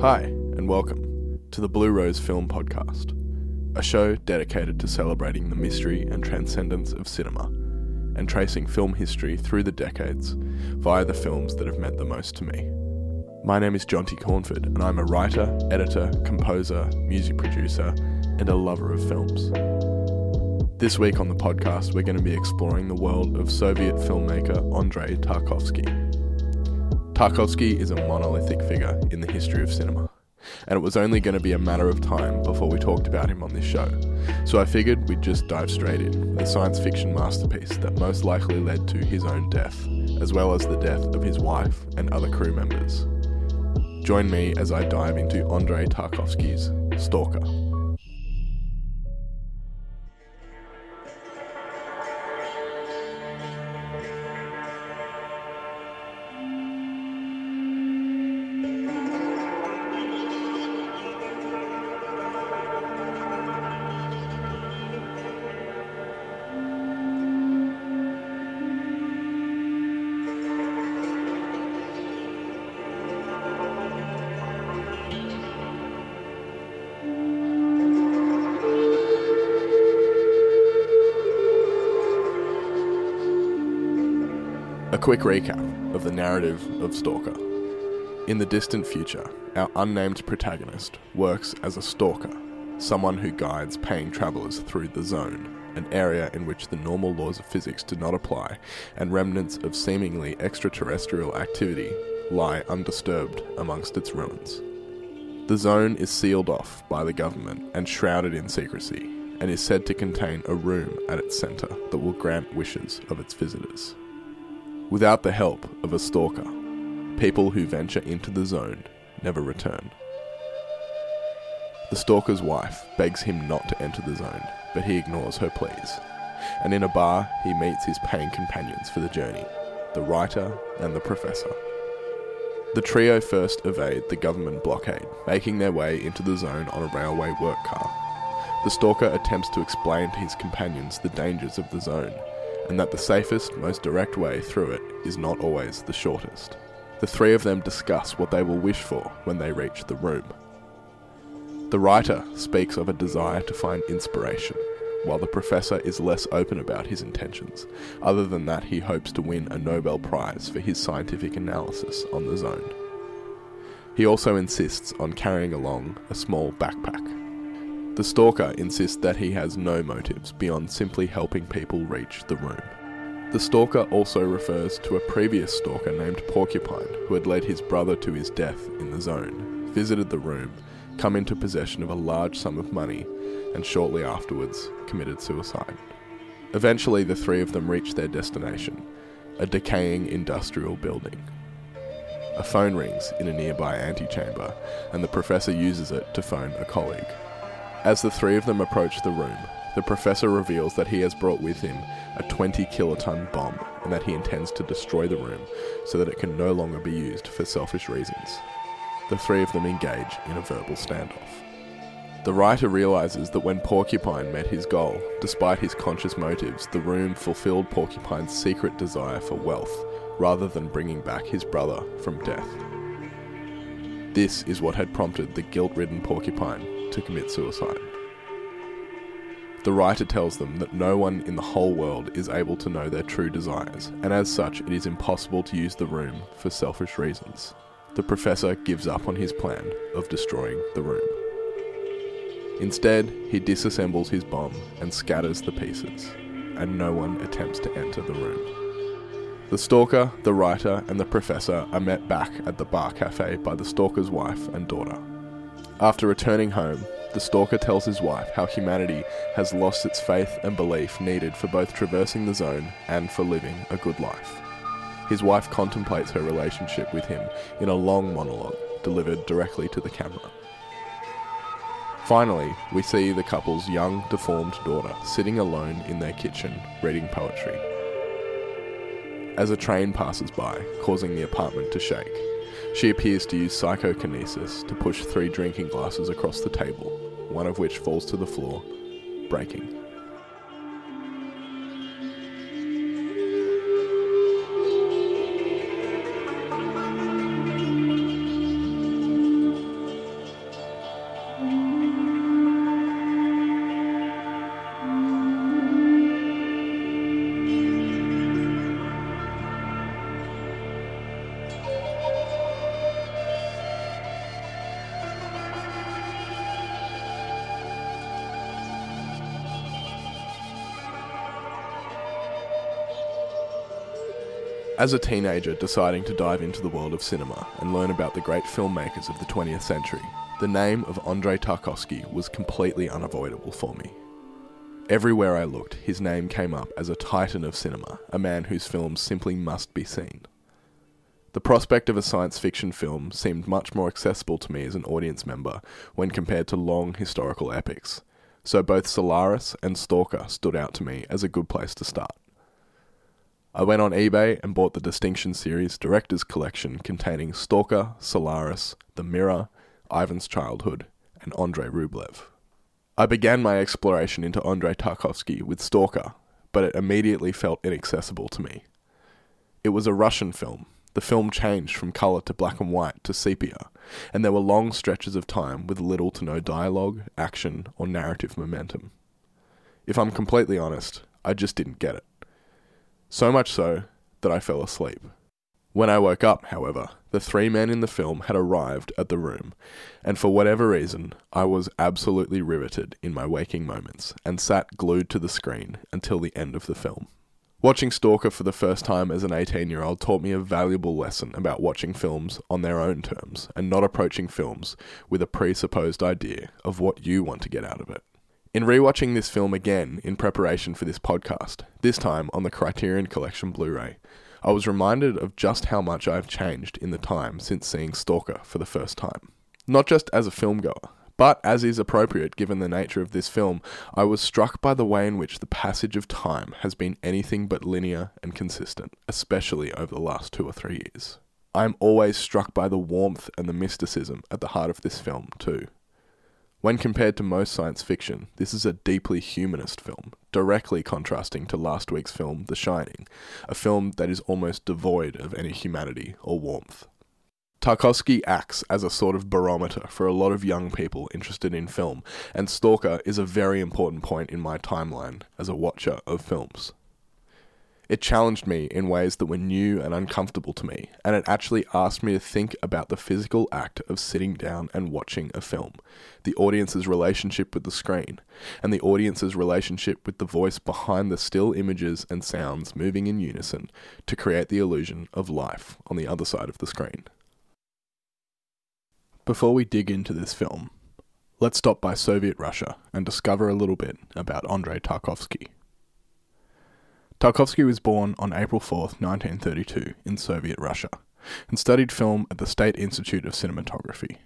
Hi, and welcome to the Blue Rose Film Podcast, a show dedicated to celebrating the mystery and transcendence of cinema and tracing film history through the decades via the films that have meant the most to me. My name is Jonty Cornford, and I'm a writer, editor, composer, music producer, and a lover of films. This week on the podcast, we're going to be exploring the world of Soviet filmmaker Andrei Tarkovsky. Tarkovsky is a monolithic figure in the history of cinema, and it was only going to be a matter of time before we talked about him on this show. So I figured we'd just dive straight in with a science fiction masterpiece that most likely led to his own death, as well as the death of his wife and other crew members. Join me as I dive into Andrei Tarkovsky's Stalker. Quick recap of the narrative of Stalker. In the distant future, our unnamed protagonist works as a stalker, someone who guides paying travellers through the zone, an area in which the normal laws of physics do not apply, and remnants of seemingly extraterrestrial activity lie undisturbed amongst its ruins. The zone is sealed off by the government and shrouded in secrecy, and is said to contain a room at its centre that will grant wishes of its visitors. Without the help of a stalker, people who venture into the zone never return. The stalker's wife begs him not to enter the zone, but he ignores her pleas. And in a bar, he meets his paying companions for the journey the writer and the professor. The trio first evade the government blockade, making their way into the zone on a railway work car. The stalker attempts to explain to his companions the dangers of the zone and that the safest, most direct way through it is not always the shortest. The three of them discuss what they will wish for when they reach the room. The writer speaks of a desire to find inspiration, while the professor is less open about his intentions, other than that he hopes to win a Nobel Prize for his scientific analysis on the zone. He also insists on carrying along a small backpack. The stalker insists that he has no motives beyond simply helping people reach the room. The stalker also refers to a previous stalker named Porcupine who had led his brother to his death in the zone, visited the room, come into possession of a large sum of money, and shortly afterwards committed suicide. Eventually, the three of them reach their destination a decaying industrial building. A phone rings in a nearby antechamber, and the professor uses it to phone a colleague. As the three of them approach the room, the professor reveals that he has brought with him a 20 kiloton bomb and that he intends to destroy the room so that it can no longer be used for selfish reasons. The three of them engage in a verbal standoff. The writer realizes that when Porcupine met his goal, despite his conscious motives, the room fulfilled Porcupine's secret desire for wealth rather than bringing back his brother from death. This is what had prompted the guilt ridden Porcupine to commit suicide. The writer tells them that no one in the whole world is able to know their true desires, and as such, it is impossible to use the room for selfish reasons. The professor gives up on his plan of destroying the room. Instead, he disassembles his bomb and scatters the pieces, and no one attempts to enter the room. The stalker, the writer, and the professor are met back at the bar cafe by the stalker's wife and daughter. After returning home, the stalker tells his wife how humanity has lost its faith and belief needed for both traversing the zone and for living a good life. His wife contemplates her relationship with him in a long monologue delivered directly to the camera. Finally, we see the couple's young, deformed daughter sitting alone in their kitchen reading poetry. As a train passes by, causing the apartment to shake, she appears to use psychokinesis to push three drinking glasses across the table, one of which falls to the floor, breaking. As a teenager deciding to dive into the world of cinema and learn about the great filmmakers of the 20th century, the name of Andrei Tarkovsky was completely unavoidable for me. Everywhere I looked, his name came up as a titan of cinema, a man whose films simply must be seen. The prospect of a science fiction film seemed much more accessible to me as an audience member when compared to long historical epics, so both Solaris and Stalker stood out to me as a good place to start. I went on eBay and bought the Distinction Series Director's Collection containing Stalker, Solaris, The Mirror, Ivan's Childhood, and Andrei Rublev. I began my exploration into Andrei Tarkovsky with Stalker, but it immediately felt inaccessible to me. It was a Russian film. The film changed from colour to black and white to sepia, and there were long stretches of time with little to no dialogue, action, or narrative momentum. If I'm completely honest, I just didn't get it. So much so that I fell asleep. When I woke up, however, the three men in the film had arrived at the room, and for whatever reason, I was absolutely riveted in my waking moments and sat glued to the screen until the end of the film. Watching Stalker for the first time as an 18 year old taught me a valuable lesson about watching films on their own terms and not approaching films with a presupposed idea of what you want to get out of it. In rewatching this film again in preparation for this podcast, this time on the Criterion Collection Blu ray, I was reminded of just how much I have changed in the time since seeing Stalker for the first time. Not just as a filmgoer, but as is appropriate given the nature of this film, I was struck by the way in which the passage of time has been anything but linear and consistent, especially over the last two or three years. I am always struck by the warmth and the mysticism at the heart of this film, too. When compared to most science fiction, this is a deeply humanist film, directly contrasting to last week's film, The Shining, a film that is almost devoid of any humanity or warmth. Tarkovsky acts as a sort of barometer for a lot of young people interested in film, and Stalker is a very important point in my timeline as a watcher of films. It challenged me in ways that were new and uncomfortable to me, and it actually asked me to think about the physical act of sitting down and watching a film, the audience's relationship with the screen, and the audience's relationship with the voice behind the still images and sounds moving in unison to create the illusion of life on the other side of the screen. Before we dig into this film, let's stop by Soviet Russia and discover a little bit about Andrei Tarkovsky. Tarkovsky was born on April 4, 1932, in Soviet Russia, and studied film at the State Institute of Cinematography.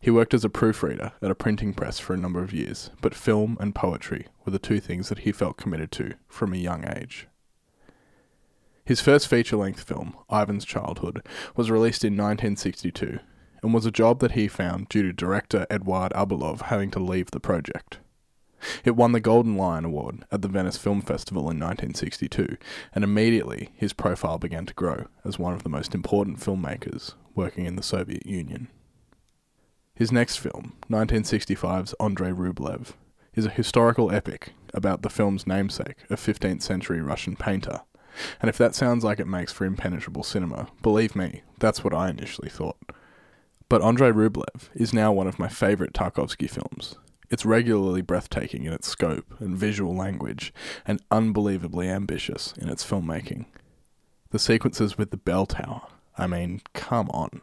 He worked as a proofreader at a printing press for a number of years, but film and poetry were the two things that he felt committed to from a young age. His first feature length film, Ivan's Childhood, was released in 1962 and was a job that he found due to director Eduard Abalov having to leave the project. It won the Golden Lion Award at the Venice Film Festival in 1962, and immediately his profile began to grow as one of the most important filmmakers working in the Soviet Union. His next film, 1965's Andrei Rublev, is a historical epic about the film's namesake, a 15th century Russian painter. And if that sounds like it makes for impenetrable cinema, believe me, that's what I initially thought. But Andrei Rublev is now one of my favourite Tarkovsky films, it's regularly breathtaking in its scope and visual language, and unbelievably ambitious in its filmmaking. The sequences with the bell tower, I mean, come on.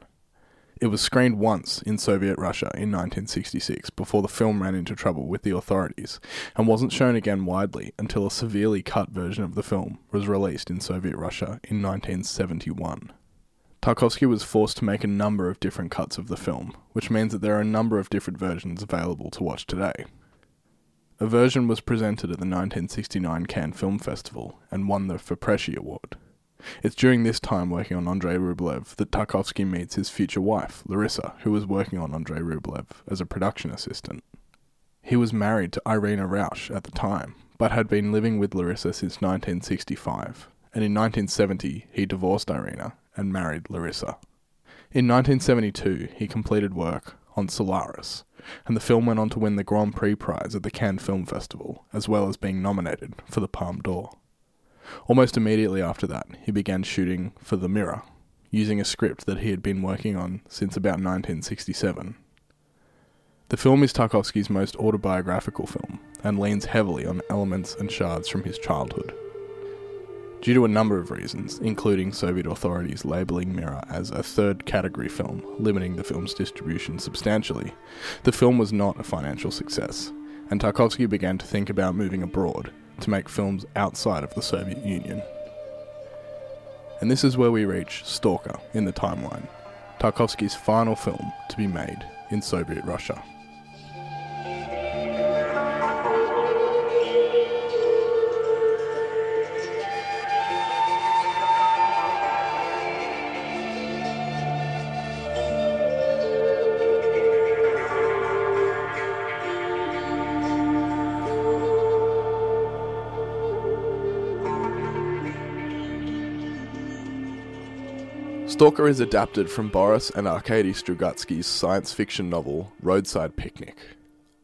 It was screened once in Soviet Russia in 1966 before the film ran into trouble with the authorities, and wasn't shown again widely until a severely cut version of the film was released in Soviet Russia in 1971. Tarkovsky was forced to make a number of different cuts of the film, which means that there are a number of different versions available to watch today. A version was presented at the 1969 Cannes Film Festival and won the FIPRESCI Award. It's during this time working on Andrei Rublev that Tarkovsky meets his future wife, Larissa, who was working on Andrei Rublev as a production assistant. He was married to Irina Rauch at the time, but had been living with Larissa since 1965, and in 1970 he divorced Irina and married Larissa. In 1972, he completed work on Solaris, and the film went on to win the Grand Prix prize at the Cannes Film Festival, as well as being nominated for the Palme d'Or. Almost immediately after that, he began shooting for The Mirror, using a script that he had been working on since about 1967. The film is Tarkovsky's most autobiographical film and leans heavily on elements and shards from his childhood. Due to a number of reasons, including Soviet authorities labelling Mirror as a third category film, limiting the film's distribution substantially, the film was not a financial success, and Tarkovsky began to think about moving abroad to make films outside of the Soviet Union. And this is where we reach Stalker in the timeline, Tarkovsky's final film to be made in Soviet Russia. Stalker is adapted from Boris and Arkady Strugatsky's science fiction novel Roadside Picnic.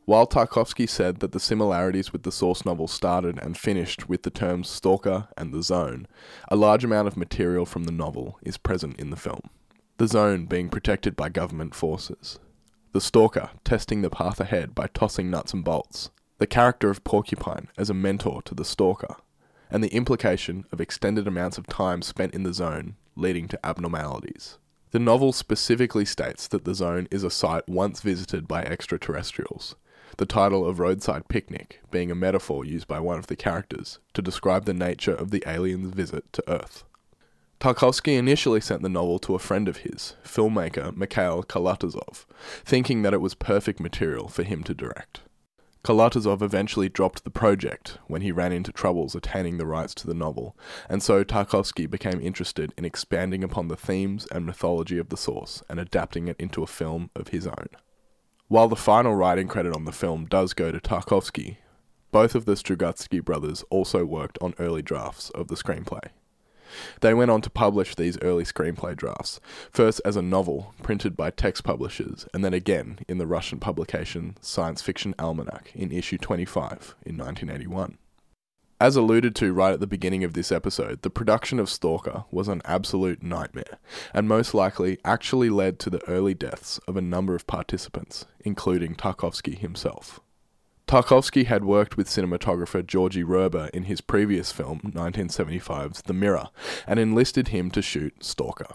While Tarkovsky said that the similarities with the source novel started and finished with the terms Stalker and the Zone, a large amount of material from the novel is present in the film. The Zone being protected by government forces. The Stalker testing the path ahead by tossing nuts and bolts. The character of Porcupine as a mentor to the Stalker. And the implication of extended amounts of time spent in the zone leading to abnormalities. The novel specifically states that the zone is a site once visited by extraterrestrials, the title of Roadside Picnic being a metaphor used by one of the characters to describe the nature of the aliens' visit to Earth. Tarkovsky initially sent the novel to a friend of his, filmmaker Mikhail Kalatozov, thinking that it was perfect material for him to direct. Kalatozov eventually dropped the project when he ran into troubles attaining the rights to the novel, and so Tarkovsky became interested in expanding upon the themes and mythology of the source and adapting it into a film of his own. While the final writing credit on the film does go to Tarkovsky, both of the Strugatsky brothers also worked on early drafts of the screenplay. They went on to publish these early screenplay drafts, first as a novel printed by text publishers, and then again in the Russian publication Science Fiction Almanac in issue 25 in 1981. As alluded to right at the beginning of this episode, the production of Stalker was an absolute nightmare, and most likely actually led to the early deaths of a number of participants, including Tarkovsky himself. Tarkovsky had worked with cinematographer Georgy Roeber in his previous film, 1975's The Mirror, and enlisted him to shoot Stalker.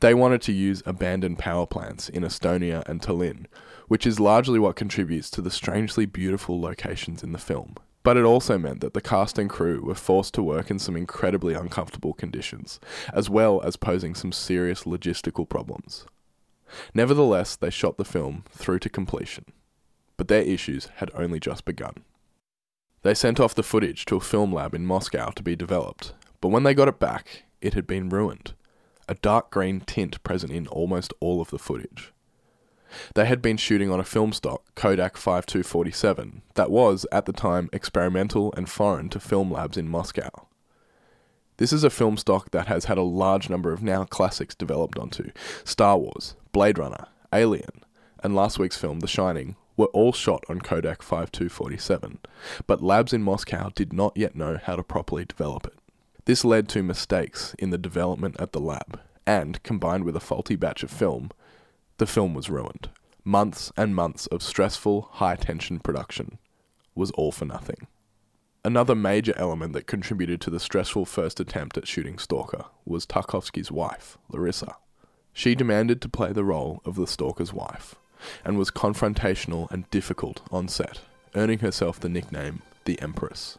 They wanted to use abandoned power plants in Estonia and Tallinn, which is largely what contributes to the strangely beautiful locations in the film. But it also meant that the cast and crew were forced to work in some incredibly uncomfortable conditions, as well as posing some serious logistical problems. Nevertheless, they shot the film through to completion but their issues had only just begun. They sent off the footage to a film lab in Moscow to be developed, but when they got it back, it had been ruined. A dark green tint present in almost all of the footage. They had been shooting on a film stock, Kodak 5247, that was, at the time, experimental and foreign to film labs in Moscow. This is a film stock that has had a large number of now classics developed onto Star Wars, Blade Runner, Alien, and last week's film, The Shining, were all shot on Kodak 5247, but labs in Moscow did not yet know how to properly develop it. This led to mistakes in the development at the lab, and, combined with a faulty batch of film, the film was ruined. Months and months of stressful, high tension production was all for nothing. Another major element that contributed to the stressful first attempt at shooting Stalker was Tarkovsky's wife, Larissa. She demanded to play the role of the Stalker's wife, and was confrontational and difficult on set, earning herself the nickname the Empress.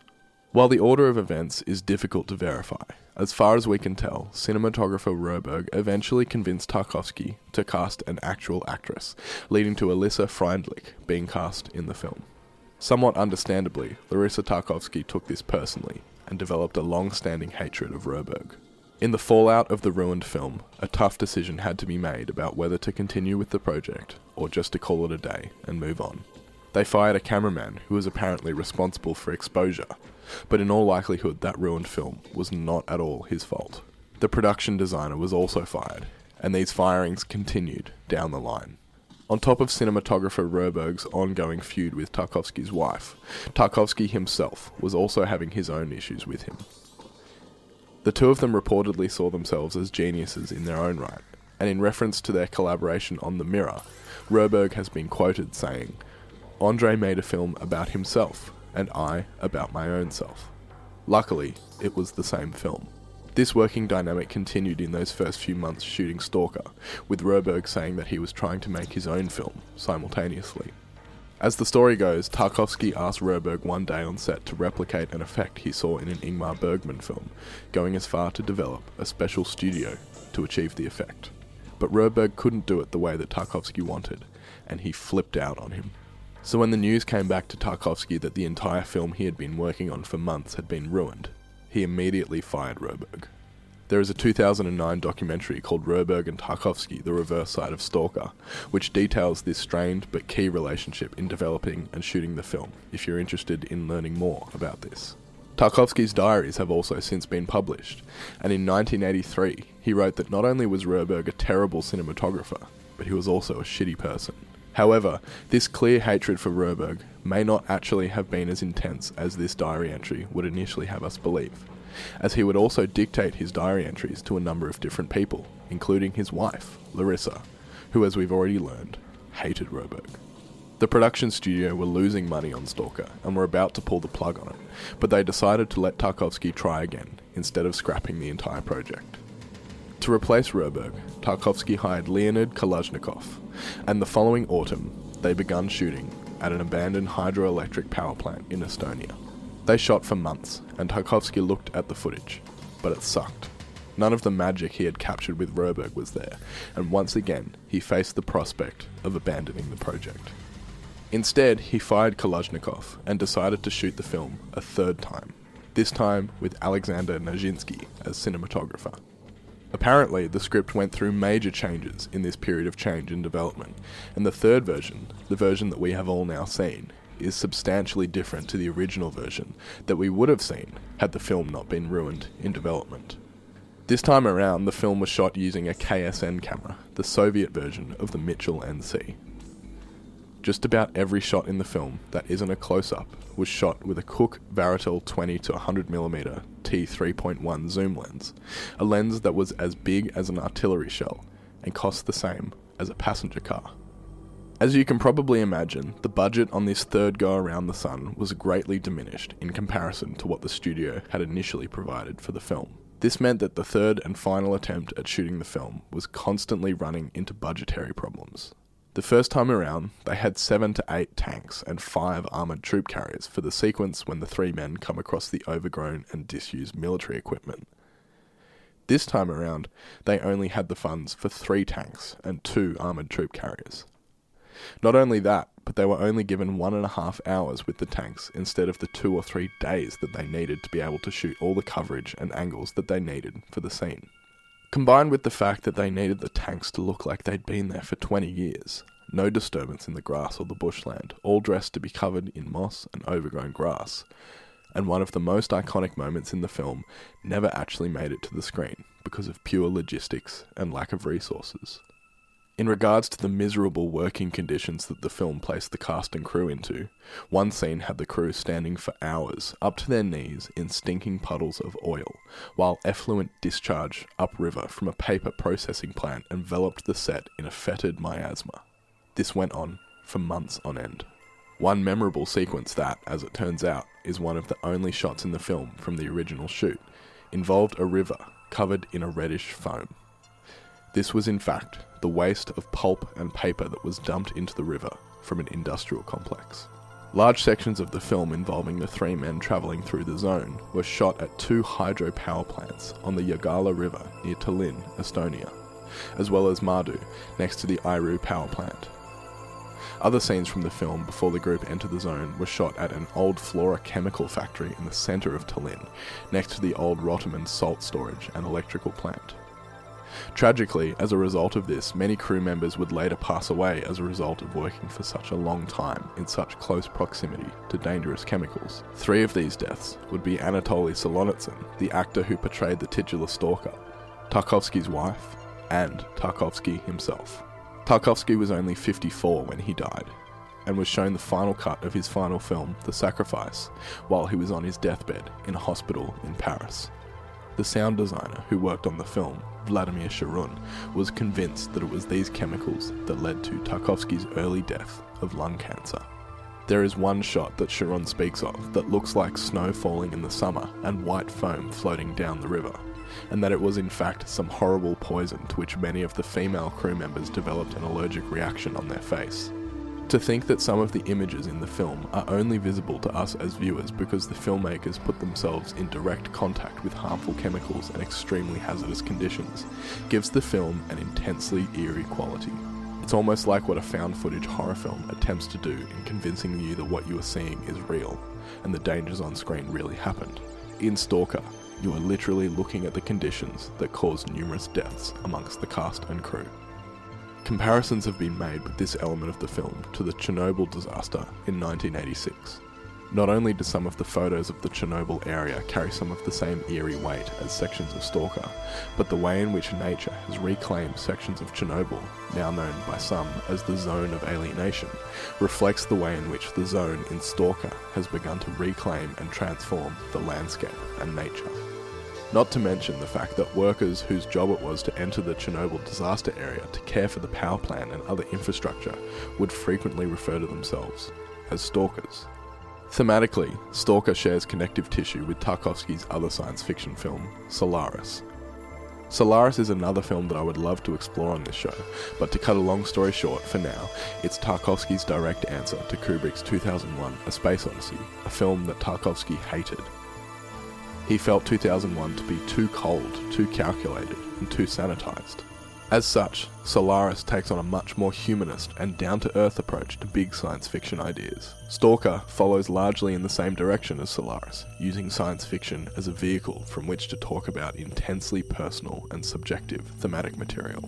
While the order of events is difficult to verify, as far as we can tell, cinematographer Rerberg eventually convinced Tarkovsky to cast an actual actress, leading to Alisa Freindlich being cast in the film. Somewhat understandably, Larissa Tarkovsky took this personally and developed a long standing hatred of Rerberg. In the fallout of the ruined film, a tough decision had to be made about whether to continue with the project or just to call it a day and move on. They fired a cameraman who was apparently responsible for exposure, but in all likelihood, that ruined film was not at all his fault. The production designer was also fired, and these firings continued down the line. On top of cinematographer Rerberg's ongoing feud with Tarkovsky's wife, Tarkovsky himself was also having his own issues with him. The two of them reportedly saw themselves as geniuses in their own right, and in reference to their collaboration on The Mirror, Rerberg has been quoted saying, Andre made a film about himself, and I about my own self. Luckily, it was the same film. This working dynamic continued in those first few months shooting Stalker, with Rerberg saying that he was trying to make his own film simultaneously. As the story goes, Tarkovsky asked Rerberg one day on set to replicate an effect he saw in an Ingmar Bergman film, going as far to develop a special studio to achieve the effect. But Rerberg couldn't do it the way that Tarkovsky wanted, and he flipped out on him. So when the news came back to Tarkovsky that the entire film he had been working on for months had been ruined, he immediately fired Rerberg. There is a 2009 documentary called Rerberg and Tarkovsky, The Reverse Side of Stalker, which details this strained but key relationship in developing and shooting the film, if you're interested in learning more about this. Tarkovsky's diaries have also since been published, and in 1983 he wrote that not only was Rerberg a terrible cinematographer, but he was also a shitty person. However, this clear hatred for Rerberg may not actually have been as intense as this diary entry would initially have us believe as he would also dictate his diary entries to a number of different people, including his wife, Larissa, who, as we've already learned, hated Rerberg. The production studio were losing money on Stalker and were about to pull the plug on it, but they decided to let Tarkovsky try again instead of scrapping the entire project. To replace Rerberg, Tarkovsky hired Leonid Kalashnikov, and the following autumn, they began shooting at an abandoned hydroelectric power plant in Estonia. They shot for months, and Tarkovsky looked at the footage, but it sucked. None of the magic he had captured with Rerberg was there, and once again he faced the prospect of abandoning the project. Instead, he fired Kalashnikov and decided to shoot the film a third time, this time with Alexander Knyazhinsky as cinematographer. Apparently, the script went through major changes in this period of change and development, and the third version, the version that we have all now seen, is substantially different to the original version that we would have seen had the film not been ruined in development. This time around, the film was shot using a KSN camera, the Soviet version of the Mitchell NC. Just about every shot in the film that isn't a close up was shot with a Cooke Varotal 20 to 100mm T3.1 zoom lens, a lens that was as big as an artillery shell and cost the same as a passenger car. As you can probably imagine, the budget on this third go around the sun was greatly diminished in comparison to what the studio had initially provided for the film. This meant that the third and final attempt at shooting the film was constantly running into budgetary problems. The first time around, they had seven to eight tanks and five armoured troop carriers for the sequence when the three men come across the overgrown and disused military equipment. This time around, they only had the funds for three tanks and two armoured troop carriers. Not only that, but they were only given one and a half hours with the tanks instead of the two or three days that they needed to be able to shoot all the coverage and angles that they needed for the scene. Combined with the fact that they needed the tanks to look like they'd been there for 20 years, no disturbance in the grass or the bushland, all dressed to be covered in moss and overgrown grass, and one of the most iconic moments in the film never actually made it to the screen because of pure logistics and lack of resources. In regards to the miserable working conditions that the film placed the cast and crew into, one scene had the crew standing for hours, up to their knees in stinking puddles of oil, while effluent discharge upriver from a paper processing plant enveloped the set in a fetid miasma. This went on for months on end. One memorable sequence that, as it turns out, is one of the only shots in the film from the original shoot, involved a river covered in a reddish foam. This was, in fact, the waste of pulp and paper that was dumped into the river from an industrial complex. Large sections of the film involving the three men travelling through the zone were shot at two hydro power plants on the Jägala River near Tallinn, Estonia, as well as Maardu, next to the Iru power plant. Other scenes from the film before the group entered the zone were shot at an old Flora chemical factory in the centre of Tallinn, next to the old Rotermann salt storage and electrical plant. Tragically, as a result of this, many crew members would later pass away as a result of working for such a long time in such close proximity to dangerous chemicals. Three of these deaths would be Anatoly Solonitsyn, the actor who portrayed the titular stalker, Tarkovsky's wife, and Tarkovsky himself. Tarkovsky was only 54 when he died, and was shown the final cut of his final film, The Sacrifice, while he was on his deathbed in a hospital in Paris. The sound designer who worked on the film, Vladimir Sharun, was convinced that it was these chemicals that led to Tarkovsky's early death of lung cancer. There is one shot that Sharun speaks of that looks like snow falling in the summer and white foam floating down the river, and that it was in fact some horrible poison to which many of the female crew members developed an allergic reaction on their face. To think that some of the images in the film are only visible to us as viewers because the filmmakers put themselves in direct contact with harmful chemicals and extremely hazardous conditions gives the film an intensely eerie quality. It's almost like what a found footage horror film attempts to do in convincing you that what you are seeing is real and the dangers on screen really happened. In Stalker, you are literally looking at the conditions that caused numerous deaths amongst the cast and crew. Comparisons have been made with this element of the film to the Chernobyl disaster in 1986. Not only do some of the photos of the Chernobyl area carry some of the same eerie weight as sections of Stalker, but the way in which nature has reclaimed sections of Chernobyl, now known by some as the Zone of Alienation, reflects the way in which the zone in Stalker has begun to reclaim and transform the landscape and nature. Not to mention the fact that workers whose job it was to enter the Chernobyl disaster area to care for the power plant and other infrastructure would frequently refer to themselves as stalkers. Thematically, Stalker shares connective tissue with Tarkovsky's other science fiction film, Solaris. Solaris is another film that I would love to explore on this show, but to cut a long story short, for now, it's Tarkovsky's direct answer to Kubrick's 2001 A Space Odyssey, a film that Tarkovsky hated he felt 2001 to be too cold, too calculated, and too sanitized. As such, Solaris takes on a much more humanist and down to earth approach to big science fiction ideas. Stalker follows largely in the same direction as Solaris, using science fiction as a vehicle from which to talk about intensely personal and subjective thematic material.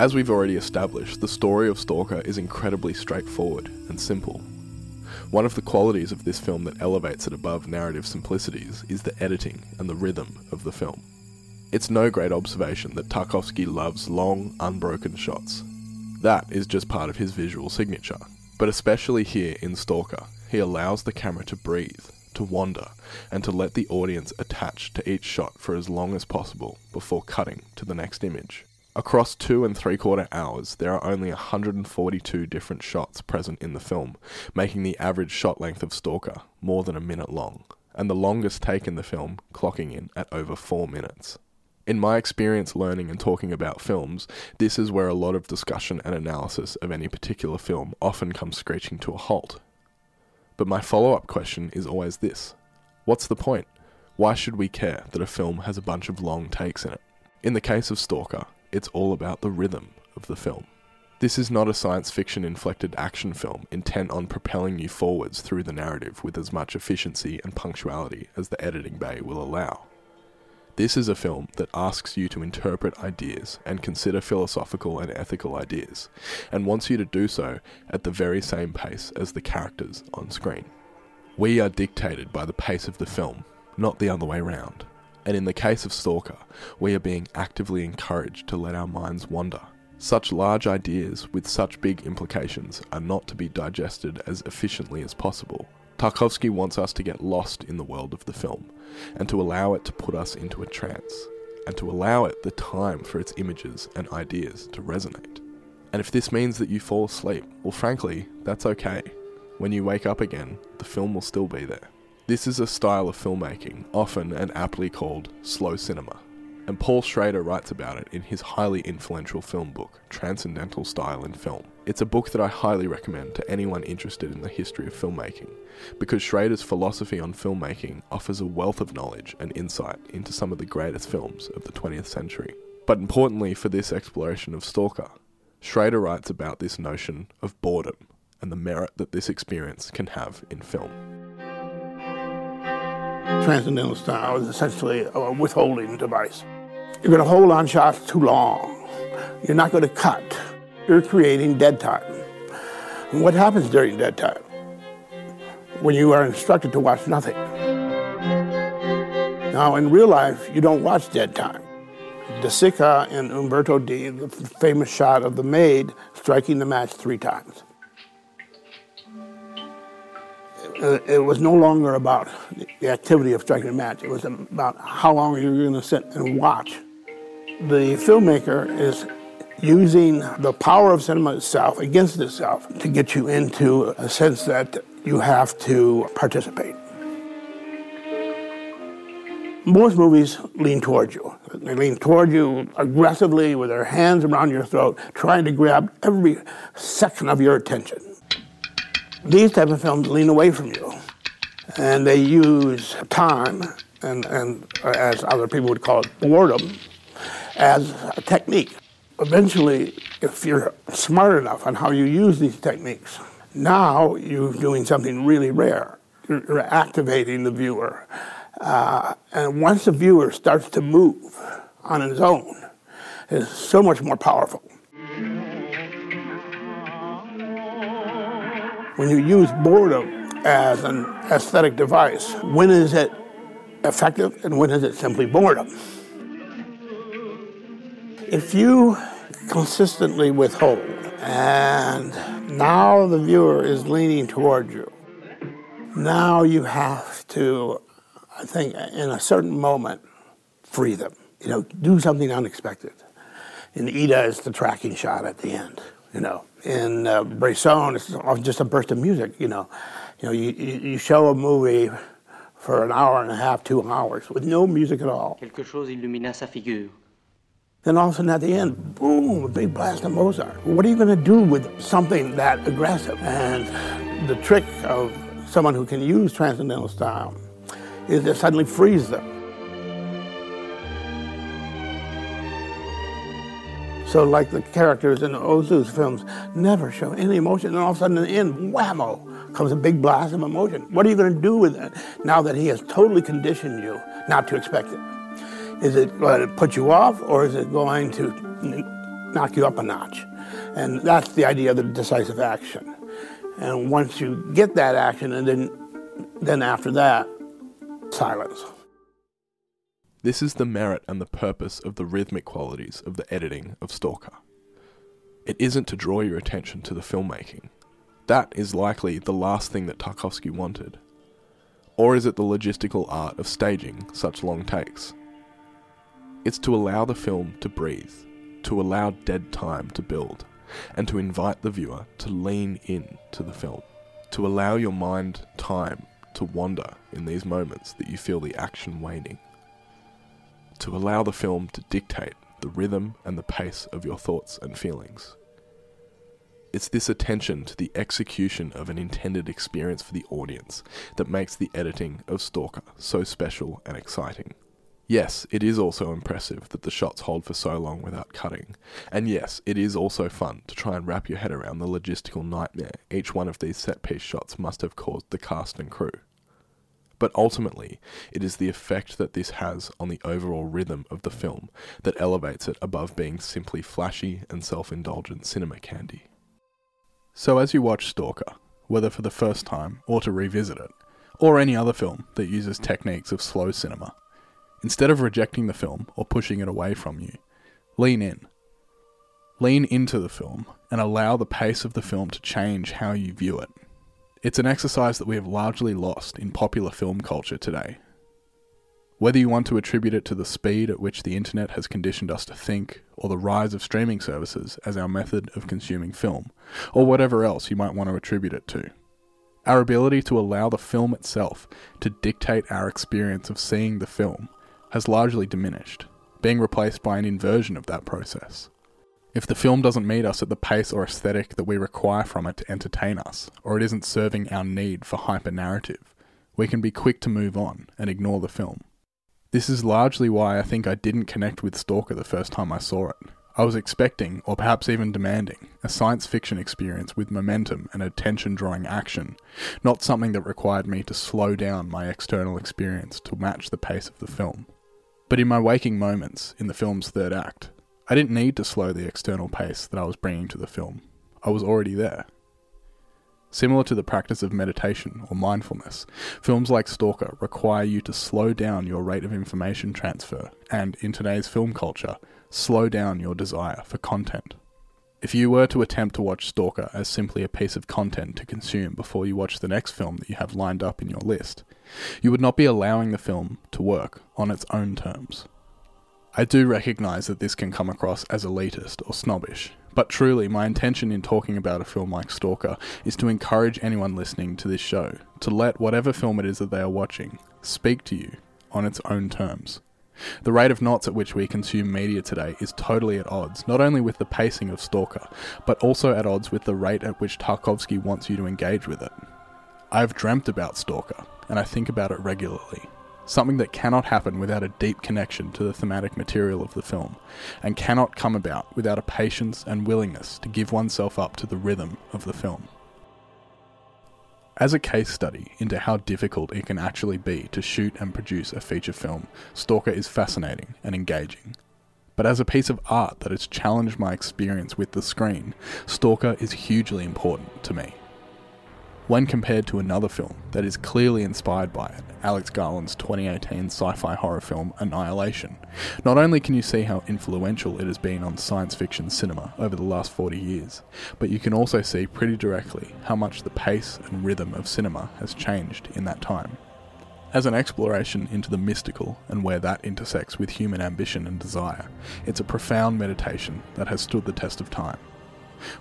As we've already established, the story of Stalker is incredibly straightforward and simple, one of the qualities of this film that elevates it above narrative simplicities is the editing and the rhythm of the film. It's no great observation that Tarkovsky loves long, unbroken shots. That is just part of his visual signature. But especially here in Stalker, he allows the camera to breathe, to wander, and to let the audience attach to each shot for as long as possible before cutting to the next image. Across two and three quarter hours, there are only 142 different shots present in the film, making the average shot length of Stalker more than a minute long, and the longest take in the film clocking in at over four minutes. In my experience learning and talking about films, this is where a lot of discussion and analysis of any particular film often comes screeching to a halt. But my follow up question is always this What's the point? Why should we care that a film has a bunch of long takes in it? In the case of Stalker, it's all about the rhythm of the film. This is not a science fiction inflected action film intent on propelling you forwards through the narrative with as much efficiency and punctuality as the editing bay will allow. This is a film that asks you to interpret ideas and consider philosophical and ethical ideas, and wants you to do so at the very same pace as the characters on screen. We are dictated by the pace of the film, not the other way round. And in the case of Stalker, we are being actively encouraged to let our minds wander. Such large ideas with such big implications are not to be digested as efficiently as possible. Tarkovsky wants us to get lost in the world of the film, and to allow it to put us into a trance, and to allow it the time for its images and ideas to resonate. And if this means that you fall asleep, well, frankly, that's okay. When you wake up again, the film will still be there. This is a style of filmmaking, often and aptly called slow cinema, and Paul Schrader writes about it in his highly influential film book, Transcendental Style in Film. It's a book that I highly recommend to anyone interested in the history of filmmaking, because Schrader's philosophy on filmmaking offers a wealth of knowledge and insight into some of the greatest films of the 20th century. But importantly for this exploration of Stalker, Schrader writes about this notion of boredom and the merit that this experience can have in film. Transcendental style is essentially a withholding device. You're going to hold on shots too long. You're not going to cut. You're creating dead time. And what happens during dead time? When you are instructed to watch nothing. Now, in real life, you don't watch dead time. De Sica and Umberto D, the famous shot of the maid striking the match three times. Uh, it was no longer about the activity of striking a match. It was about how long you're going to sit and watch. The filmmaker is using the power of cinema itself against itself to get you into a sense that you have to participate. Most movies lean towards you. They lean toward you aggressively with their hands around your throat, trying to grab every second of your attention. These type of films lean away from you, and they use time and, and as other people would call it, boredom, as a technique. Eventually, if you're smart enough on how you use these techniques, now you're doing something really rare. You're, you're activating the viewer. Uh, and once the viewer starts to move on his own, it's so much more powerful. When you use boredom as an aesthetic device, when is it effective and when is it simply boredom? If you consistently withhold and now the viewer is leaning toward you, now you have to, I think, in a certain moment, free them. You know, do something unexpected. And Ida, is the tracking shot at the end. You know, in uh, Bresson, it's just a burst of music. You know, you know, you, you show a movie for an hour and a half, two hours, with no music at all. Quelque chose illumina sa figure. Then all of a sudden at the end, boom, a big blast of Mozart. What are you going to do with something that aggressive? And the trick of someone who can use transcendental style is to suddenly freeze them. So like the characters in Ozu's films never show any emotion, and all of a sudden in the end, whammo, comes a big blast of emotion. What are you going to do with it now that he has totally conditioned you not to expect it? Is it going to put you off or is it going to knock you up a notch? And that's the idea of the decisive action. And once you get that action, and then, then after that, silence. This is the merit and the purpose of the rhythmic qualities of the editing of Stalker. It isn't to draw your attention to the filmmaking, that is likely the last thing that Tarkovsky wanted. Or is it the logistical art of staging such long takes? It's to allow the film to breathe, to allow dead time to build, and to invite the viewer to lean in to the film, to allow your mind time to wander in these moments that you feel the action waning, to allow the film to dictate the rhythm and the pace of your thoughts and feelings. It's this attention to the execution of an intended experience for the audience that makes the editing of Stalker so special and exciting. Yes, it is also impressive that the shots hold for so long without cutting. And yes, it is also fun to try and wrap your head around the logistical nightmare each one of these set piece shots must have caused the cast and crew. But ultimately, it is the effect that this has on the overall rhythm of the film that elevates it above being simply flashy and self indulgent cinema candy. So, as you watch Stalker, whether for the first time or to revisit it, or any other film that uses techniques of slow cinema, instead of rejecting the film or pushing it away from you, lean in. Lean into the film and allow the pace of the film to change how you view it. It's an exercise that we have largely lost in popular film culture today, whether you want to attribute it to the speed at which the internet has conditioned us to think, or the rise of streaming services as our method of consuming film, or whatever else you might want to attribute it to. Our ability to allow the film itself to dictate our experience of seeing the film has largely diminished, being replaced by an inversion of that process. If the film doesn't meet us at the pace or aesthetic that we require from it to entertain us, or it isn't serving our need for hyper narrative, we can be quick to move on and ignore the film. This is largely why I think I didn't connect with Stalker the first time I saw it. I was expecting, or perhaps even demanding, a science fiction experience with momentum and attention drawing action, not something that required me to slow down my external experience to match the pace of the film. But in my waking moments in the film's third act, I didn't need to slow the external pace that I was bringing to the film. I was already there. Similar to the practice of meditation or mindfulness, films like Stalker require you to slow down your rate of information transfer and, in today's film culture, slow down your desire for content. If you were to attempt to watch Stalker as simply a piece of content to consume before you watch the next film that you have lined up in your list, you would not be allowing the film to work on its own terms. I do recognise that this can come across as elitist or snobbish, but truly, my intention in talking about a film like Stalker is to encourage anyone listening to this show to let whatever film it is that they are watching speak to you on its own terms. The rate of knots at which we consume media today is totally at odds, not only with the pacing of Stalker, but also at odds with the rate at which Tarkovsky wants you to engage with it. I've dreamt about Stalker, and I think about it regularly something that cannot happen without a deep connection to the thematic material of the film, and cannot come about without a patience and willingness to give oneself up to the rhythm of the film. As a case study into how difficult it can actually be to shoot and produce a feature film, Stalker is fascinating and engaging. But as a piece of art that has challenged my experience with the screen, Stalker is hugely important to me when compared to another film that is clearly inspired by it, Alex Garland's 2018 sci fi horror film Annihilation. Not only can you see how influential it has been on science fiction cinema over the last 40 years, but you can also see pretty directly how much the pace and rhythm of cinema has changed in that time. As an exploration into the mystical and where that intersects with human ambition and desire, it's a profound meditation that has stood the test of time.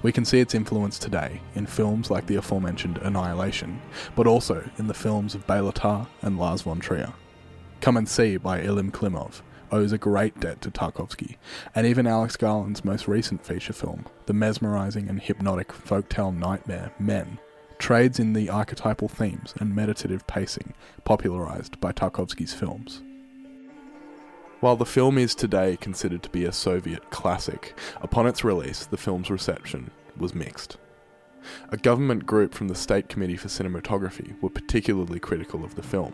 We can see its influence today in films like the aforementioned Annihilation, but also in the films of Béla Tarr and Lars von Trier. Come and See by Elem Klimov owes a great debt to Tarkovsky, and even Alex Garland's most recent feature film, the mesmerizing and hypnotic folktale nightmare Men, trades in the archetypal themes and meditative pacing popularized by Tarkovsky's films. While the film is today considered to be a Soviet classic, upon its release, the film's reception was mixed. A government group from the State Committee for Cinematography were particularly critical of the film,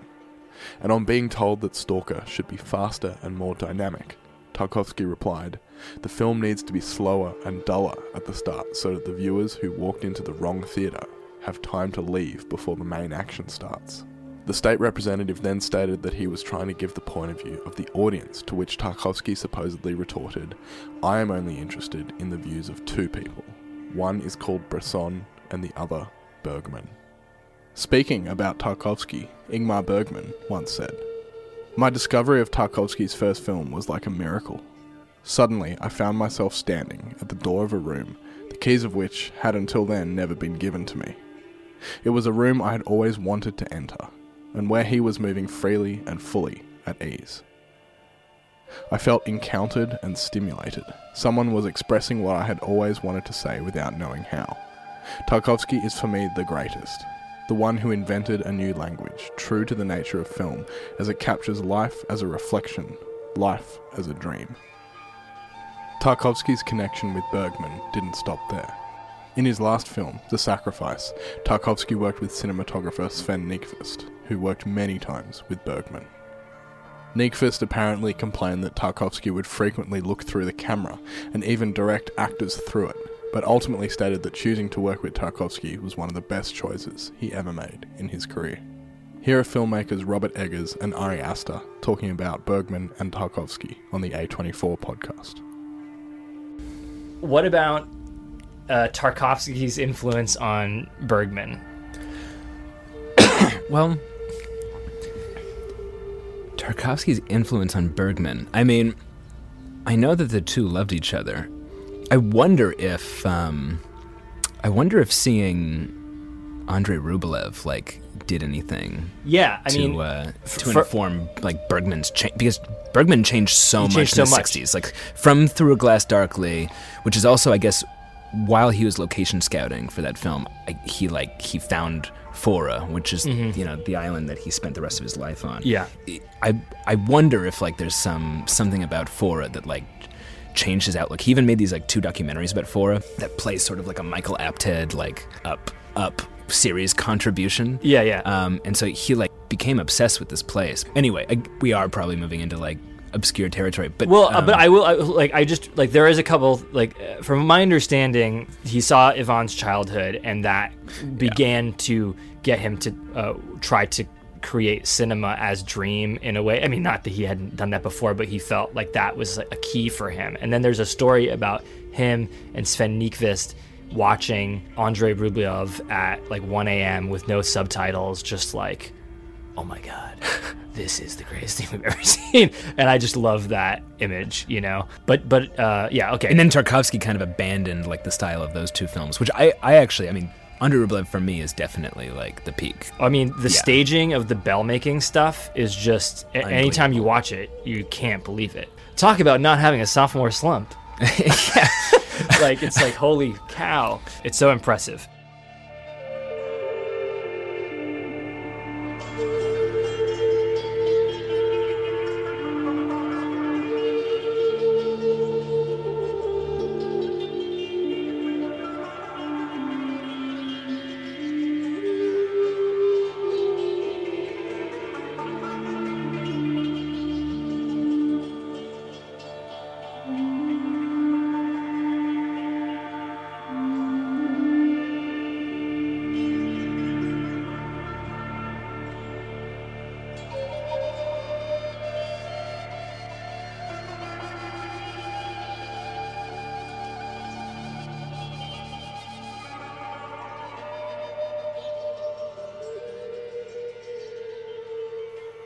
and on being told that Stalker should be faster and more dynamic, Tarkovsky replied, The film needs to be slower and duller at the start so that the viewers who walked into the wrong theatre have time to leave before the main action starts. The state representative then stated that he was trying to give the point of view of the audience, to which Tarkovsky supposedly retorted, I am only interested in the views of two people. One is called Bresson and the other Bergman. Speaking about Tarkovsky, Ingmar Bergman once said, My discovery of Tarkovsky's first film was like a miracle. Suddenly, I found myself standing at the door of a room, the keys of which had until then never been given to me. It was a room I had always wanted to enter, and where he was moving freely and fully at ease. I felt encountered and stimulated. Someone was expressing what I had always wanted to say without knowing how. Tarkovsky is for me the greatest, the one who invented a new language, true to the nature of film, as it captures life as a reflection, life as a dream. Tarkovsky's connection with Bergman didn't stop there. In his last film, The Sacrifice, Tarkovsky worked with cinematographer Sven Nykvist, who worked many times with Bergman. Nykvist apparently complained that Tarkovsky would frequently look through the camera and even direct actors through it, but ultimately stated that choosing to work with Tarkovsky was one of the best choices he ever made in his career. Here are filmmakers Robert Eggers and Ari Aster talking about Bergman and Tarkovsky on the A24 podcast. What about uh, Tarkovsky's influence on Bergman? well, Tarkovsky's influence on Bergman. I mean, I know that the two loved each other. I wonder if, um, I wonder if seeing Andrei Rublev like did anything. Yeah, I to, mean, uh, to for, inform like Bergman's change because Bergman changed so much changed in so the much. '60s, like from Through a Glass Darkly, which is also, I guess, while he was location scouting for that film, I, he like he found Fårö, which is mm-hmm. you know the island that he spent the rest of his life on. Yeah, I I wonder if like there's some something about Fårö that like changed his outlook. He even made these like two documentaries about Fårö that plays sort of like a Michael Apted like up up series contribution. Yeah, yeah. Um, and so he like became obsessed with this place. Anyway, I, we are probably moving into like obscure territory. But well, um, but I will I, like I just like there is a couple like uh, from my understanding, he saw Ivan's childhood, and that began yeah. to get him to uh, try to create cinema as dream in a way. I mean, not that he hadn't done that before, but he felt like that was a key for him. And then there's a story about him and Sven Nykvist watching Andrei Rublev at like 1 a.m. with no subtitles, just like, oh my god. this is the greatest thing we've ever seen, and I just love that image, you know. But but uh, yeah, okay. And then Tarkovsky kind of abandoned like the style of those two films, which I I actually I mean Andrei Rublev for me is definitely like the peak. I mean, the yeah. staging of the bell making stuff is just anytime you watch it, you can't believe it. Talk about not having a sophomore slump. yeah. like it's like holy cow. It's so impressive.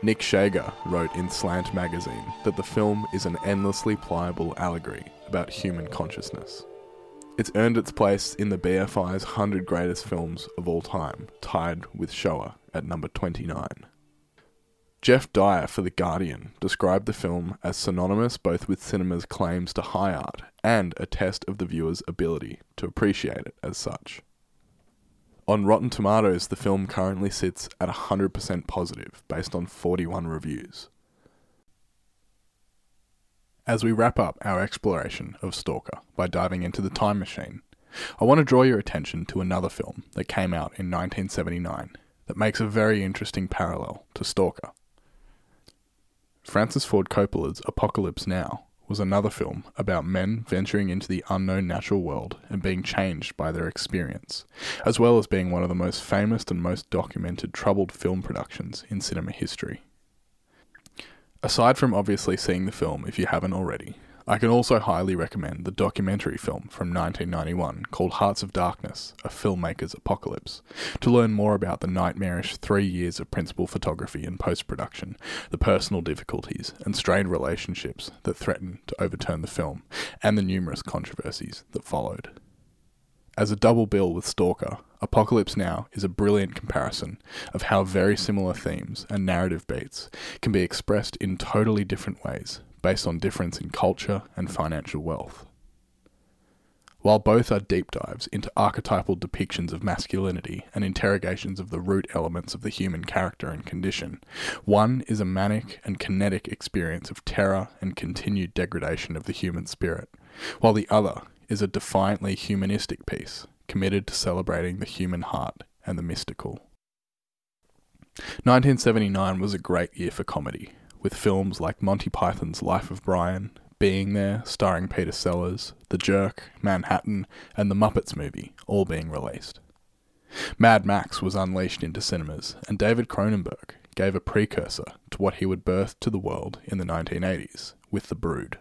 Nick Schager wrote in Slant magazine that the film is an endlessly pliable allegory about human consciousness. It's earned its place in the BFI's 100 greatest films of all time, tied with Shoah at number 29. Geoff Dyer for The Guardian described the film as synonymous both with cinema's claims to high art and a test of the viewer's ability to appreciate it as such. On Rotten Tomatoes, the film currently sits at 100% positive based on 41 reviews. As we wrap up our exploration of Stalker by diving into the time machine, I want to draw your attention to another film that came out in 1979 that makes a very interesting parallel to Stalker. Francis Ford Coppola's Apocalypse Now was another film about men venturing into the unknown natural world and being changed by their experience, as well as being one of the most famous and most documented troubled film productions in cinema history. Aside from obviously seeing the film if you haven't already, I can also highly recommend the documentary film from 1991 called Hearts of Darkness, A Filmmaker's Apocalypse, to learn more about the nightmarish three years of principal photography and post production, the personal difficulties and strained relationships that threatened to overturn the film, and the numerous controversies that followed. As a double bill with Stalker, Apocalypse Now is a brilliant comparison of how very similar themes and narrative beats can be expressed in totally different ways based on difference in culture and financial wealth. While both are deep dives into archetypal depictions of masculinity and interrogations of the root elements of the human character and condition, one is a manic and kinetic experience of terror and continued degradation of the human spirit, while the other is a defiantly humanistic piece committed to celebrating the human heart and the mystical. 1979 was a great year for comedy, with films like Monty Python's Life of Brian, Being There, starring Peter Sellers, The Jerk, Manhattan, and The Muppets movie all being released. Mad Max was unleashed into cinemas, and David Cronenberg gave a precursor to what he would birth to the world in the 1980s with The Brood.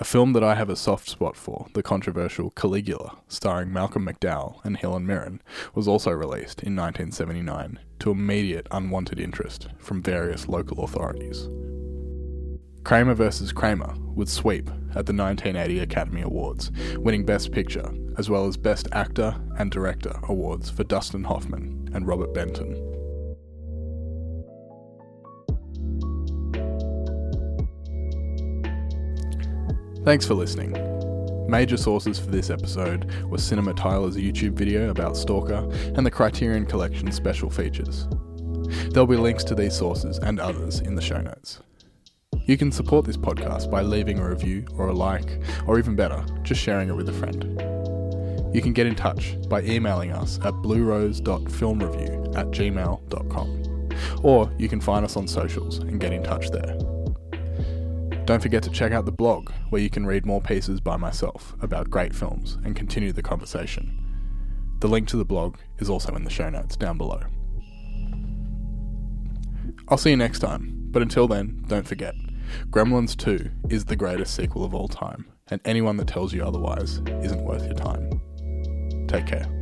A film that I have a soft spot for, the controversial Caligula, starring Malcolm McDowell and Helen Mirren, was also released in 1979 to immediate unwanted interest from various local authorities. Kramer vs. Kramer would sweep at the 1980 Academy Awards, winning Best Picture, as well as Best Actor and Director awards for Dustin Hoffman and Robert Benton. Thanks for listening. Major sources for this episode were CinemaTyler's YouTube video about Stalker and the Criterion Collection special features. There'll be links to these sources and others in the show notes. You can support this podcast by leaving a review or a like, or even better, just sharing it with a friend. You can get in touch by emailing us at bluerose.filmreview at gmail.com, or you can find us on socials and get in touch there. Don't forget to check out the blog, where you can read more pieces by myself about great films and continue the conversation. The link to the blog is also in the show notes down below. I'll see you next time, but until then, don't forget Gremlins 2 is the greatest sequel of all time, and anyone that tells you otherwise isn't worth your time. Take care.